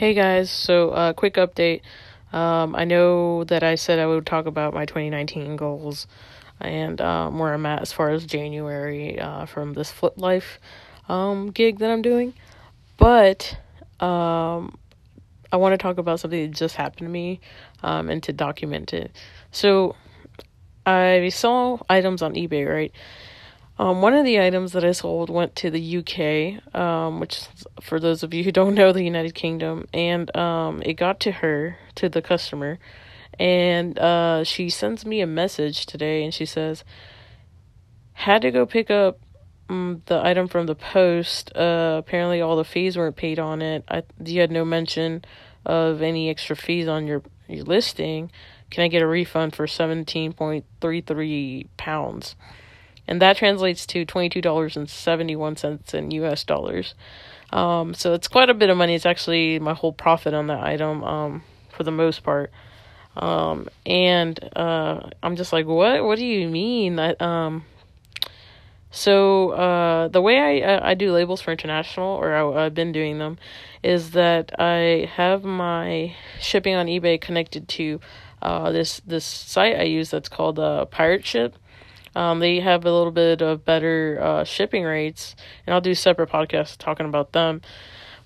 Hey guys, so uh, quick update. Um, I know that I said I would talk about my 2019 goals and um, where I'm at as far as January uh, from this Flip Life um, gig that I'm doing, but um, I want to talk about something that just happened to me um, and to document it. So I saw items on eBay, right? Um, one of the items that I sold went to the UK, um, which, for those of you who don't know, the United Kingdom, and um, it got to her, to the customer, and uh, she sends me a message today, and she says, "Had to go pick up um, the item from the post. Uh, apparently, all the fees weren't paid on it. I, you had no mention of any extra fees on your your listing. Can I get a refund for seventeen point three three pounds?" And that translates to $22.71 in US dollars. Um, so it's quite a bit of money. It's actually my whole profit on that item um, for the most part. Um, and uh, I'm just like, what? What do you mean? That, um, so uh, the way I uh, I do labels for international, or I, I've been doing them, is that I have my shipping on eBay connected to uh, this this site I use that's called uh, Pirate Ship um, they have a little bit of better uh, shipping rates, and I'll do separate podcasts talking about them.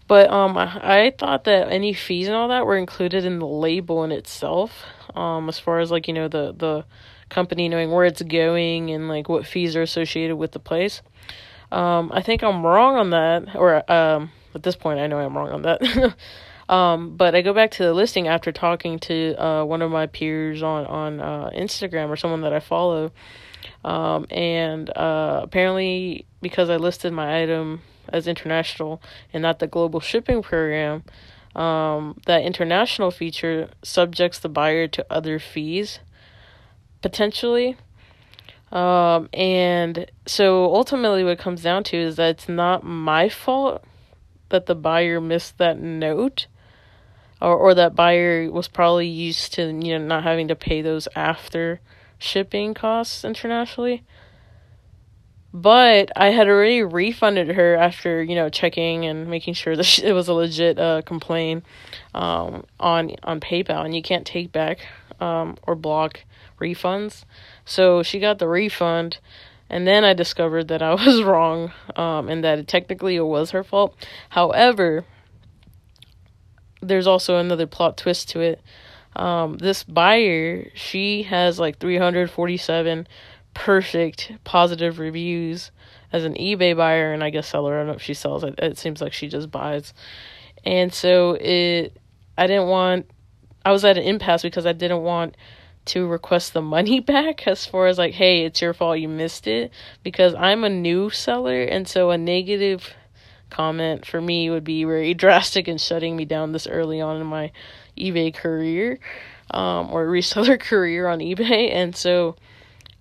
But um, I, I thought that any fees and all that were included in the label in itself. Um, as far as like you know the the company knowing where it's going and like what fees are associated with the place. Um, I think I'm wrong on that, or um, at this point I know I'm wrong on that. Um, but I go back to the listing after talking to uh, one of my peers on on uh, Instagram or someone that I follow, um, and uh, apparently, because I listed my item as international and not the global shipping program, um, that international feature subjects the buyer to other fees potentially. Um, and so ultimately, what it comes down to is that it's not my fault that the buyer missed that note. Or, or that buyer was probably used to you know not having to pay those after shipping costs internationally. But I had already refunded her after, you know, checking and making sure that it was a legit uh, complaint um, on on PayPal, and you can't take back um, or block refunds. So she got the refund, and then I discovered that I was wrong um, and that it, technically it was her fault. However, there's also another plot twist to it um, this buyer, she has like 347 perfect positive reviews as an eBay buyer and I guess seller. I don't know if she sells it. It seems like she just buys. And so it, I didn't want, I was at an impasse because I didn't want to request the money back as far as like, hey, it's your fault you missed it because I'm a new seller and so a negative comment for me would be very drastic in shutting me down this early on in my eBay career um, or reseller career on eBay. And so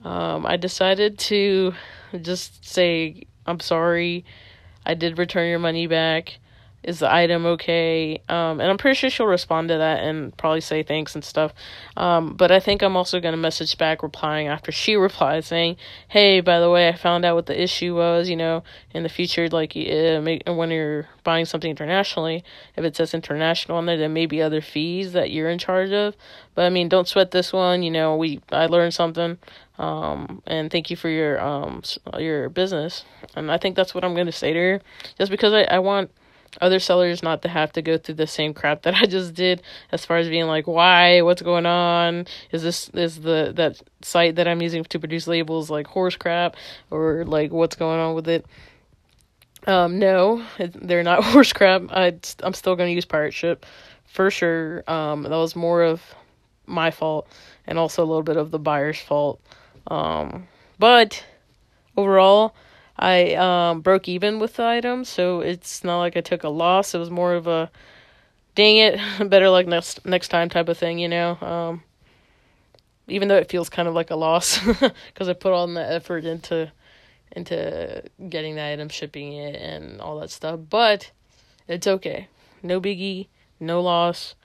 um, I decided to just say, I'm sorry, I did return your money back is the item okay? Um, and I'm pretty sure she'll respond to that and probably say thanks and stuff. Um, but I think I'm also going to message back replying after she replies saying, hey, by the way, I found out what the issue was, you know, in the future, like uh, when you're buying something internationally, if it says international on there, there may be other fees that you're in charge of. But I mean, don't sweat this one, you know, we, I learned something. Um, and thank you for your, um, your business. And I think that's what I'm going to say to her, just because I, I want, other sellers not to have to go through the same crap that I just did as far as being like why? What's going on? Is this is the that site that I'm using to produce labels like horse crap or like what's going on with it? Um no they're not horse crap. I I'm still going to use pirate ship for sure. Um that was more of my fault and also a little bit of the buyer's fault. Um but overall I um, broke even with the item, so it's not like I took a loss. It was more of a dang it, better like next next time type of thing, you know. Um, even though it feels kind of like a loss because I put all that effort into into getting the item, shipping it, and all that stuff. But it's okay, no biggie, no loss,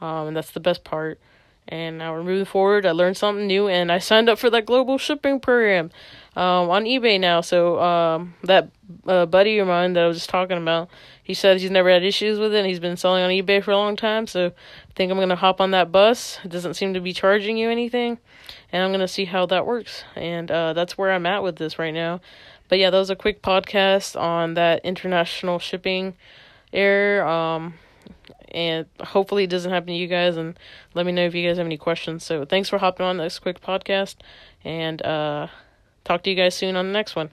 um, and that's the best part. And now we're moving forward. I learned something new, and I signed up for that global shipping program. Um, on eBay now. So um, that uh, buddy of mine that I was just talking about, he said he's never had issues with it. and He's been selling on eBay for a long time. So I think I'm gonna hop on that bus. It doesn't seem to be charging you anything, and I'm gonna see how that works. And uh, that's where I'm at with this right now. But yeah, that was a quick podcast on that international shipping error. Um, and hopefully it doesn't happen to you guys and let me know if you guys have any questions so thanks for hopping on this quick podcast and uh talk to you guys soon on the next one